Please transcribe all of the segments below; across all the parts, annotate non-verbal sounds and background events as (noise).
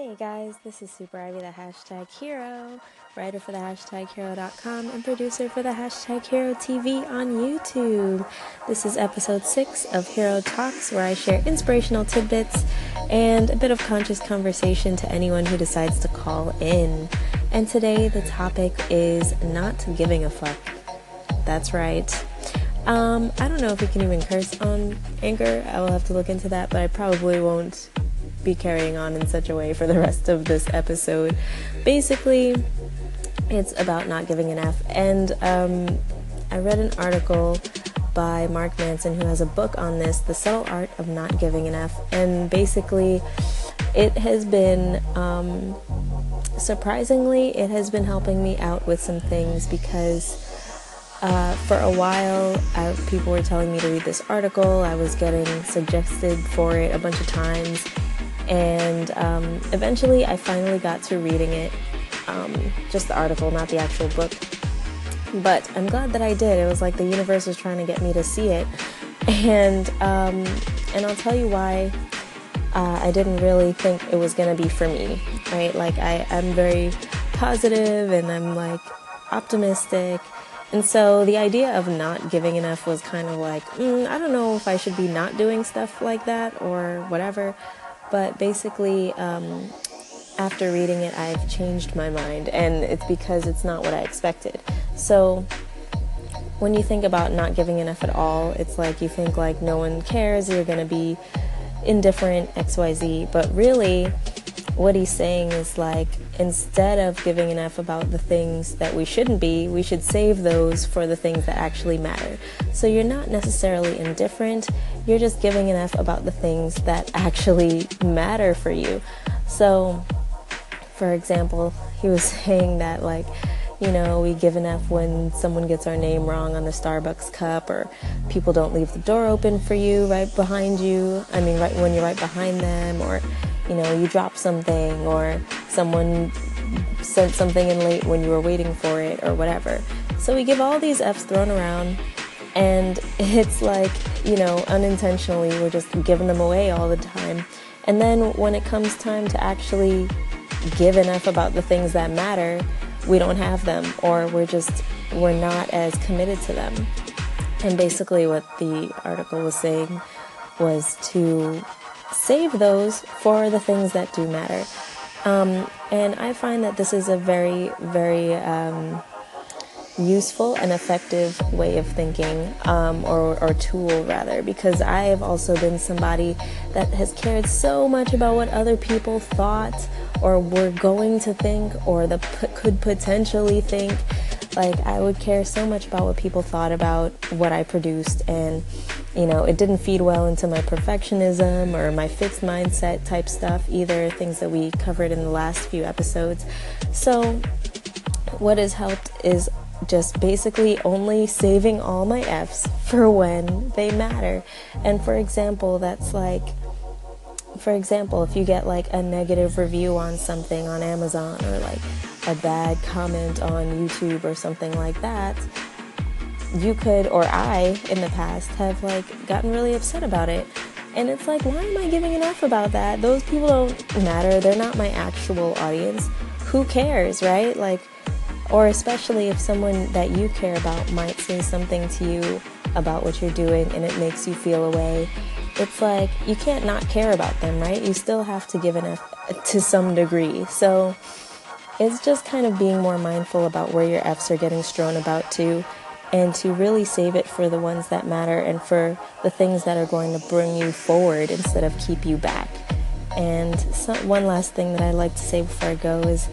Hey guys, this is Super Ivy, the hashtag hero, writer for the hashtag hero.com, and producer for the hashtag hero TV on YouTube. This is episode 6 of Hero Talks, where I share inspirational tidbits and a bit of conscious conversation to anyone who decides to call in. And today the topic is not giving a fuck. That's right. Um, I don't know if we can even curse on Anchor. I will have to look into that, but I probably won't be carrying on in such a way for the rest of this episode. Basically, it's about not giving an F. And um, I read an article by Mark Manson who has a book on this, The Subtle Art of Not Giving an F. And basically, it has been um, surprisingly, it has been helping me out with some things because. Uh, for a while, I, people were telling me to read this article. I was getting suggested for it a bunch of times, and um, eventually, I finally got to reading it, um, just the article, not the actual book. But I'm glad that I did. It was like the universe was trying to get me to see it, (laughs) and um, and I'll tell you why. Uh, I didn't really think it was gonna be for me, right? Like I, I'm very positive and I'm like optimistic. And so the idea of not giving enough was kind of like, mm, I don't know if I should be not doing stuff like that or whatever. But basically, um, after reading it, I've changed my mind, and it's because it's not what I expected. So, when you think about not giving enough at all, it's like you think like no one cares, you're gonna be indifferent, XYZ. But really, what he's saying is like instead of giving enough about the things that we shouldn't be, we should save those for the things that actually matter. So you're not necessarily indifferent, you're just giving enough about the things that actually matter for you. So, for example, he was (laughs) saying that, like, you know, we give enough when someone gets our name wrong on the Starbucks cup, or people don't leave the door open for you right behind you. I mean, right when you're right behind them, or you know, you drop something, or someone sent something in late when you were waiting for it, or whatever. So we give all these F's thrown around and (laughs) it's like, you know, unintentionally, we're just giving them away all the time. And then when it comes time to actually give enough about the things that matter, we don't have them, or we're just, we're not as committed to them. And basically, what the article was saying was to save those for the things that do matter. Um, and I find that this is a very, very um, useful and effective way of thinking um, or, or tool rather because i have also been somebody that has cared so much about what other people thought or were going to think or the could potentially think like i would care so much about what people thought about what i produced and you know it didn't feed well into my perfectionism or my fixed mindset type stuff either things that we covered in the last few episodes so what has helped is just basically only saving all my F's for when they matter. And for example, that's like, for example, if you get like a negative review on something on Amazon or like a bad comment on YouTube or something like that, you could, or I in the past, have like gotten really upset about it. And it's like, why am I giving enough about that? Those people don't matter. They're not my actual audience. Who cares, right? Like, or especially if someone that you care about might say something to you about what you're doing and it makes you feel away. It's like you can't not care about them, right? You still have to give enough to some degree. So it's just kind of being more mindful about where your F's are getting strewn about to and to really save it for the ones that matter and for the things that are going to bring you forward instead of keep you back. And one last thing that I'd like to say before I go is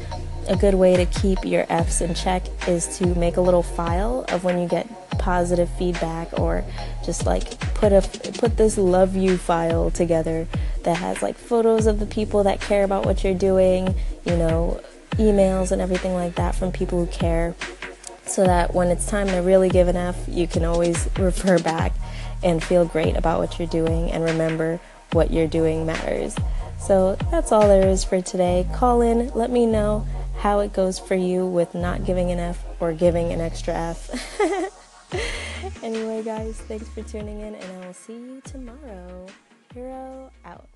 a good way to keep your F's in check is to make a little file of when you get positive feedback or just like put a put this love you file together that has like photos of the people that care about what you're doing, you know, emails and everything like that from people who care so that when it's time to really give an F, you can always refer back and feel great about what you're doing and remember what you're doing matters. So that's all there is for today. Call in, let me know how it goes for you with not giving an F or giving an extra F. (laughs) anyway, guys, thanks for tuning in, and I will see you tomorrow. Hero out.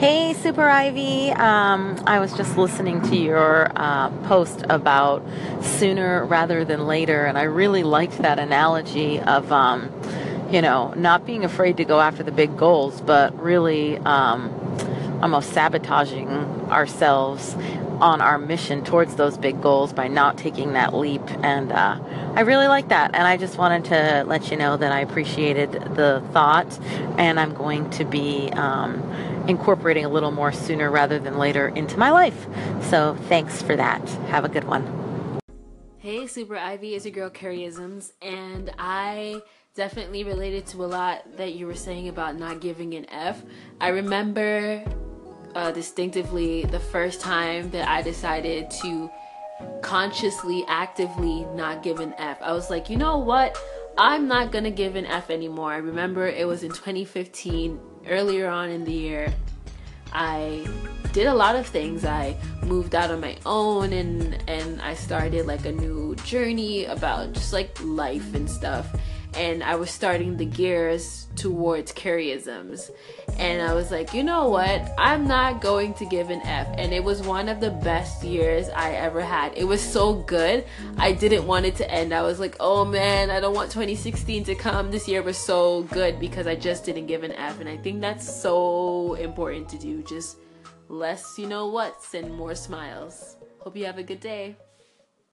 Hey, Super Ivy. Um, I was just listening to your uh, post about sooner rather than later, and I really liked that analogy of, um, you know, not being afraid to go after the big goals, but really um, almost sabotaging ourselves on our mission towards those big goals by not taking that leap. And uh, I really like that. And I just wanted to let you know that I appreciated the thought, and I'm going to be um, incorporating a little more sooner rather than later into my life. So thanks for that. Have a good one. Hey, Super Ivy, it's your girl Carrieisms, and I definitely related to a lot that you were saying about not giving an F. I remember uh, distinctively the first time that I decided to consciously, actively not give an F. I was like, you know what? I'm not gonna give an F anymore. I remember it was in 2015, earlier on in the year. I did a lot of things. I moved out on my own and and I started like a new journey about just like life and stuff and I was starting the gears towards Carrieisms. And I was like, you know what? I'm not going to give an F. And it was one of the best years I ever had. It was so good. I didn't want it to end. I was like, oh man, I don't want 2016 to come. This year was so good because I just didn't give an F. And I think that's so important to do. Just less, you know what's, and more smiles. Hope you have a good day.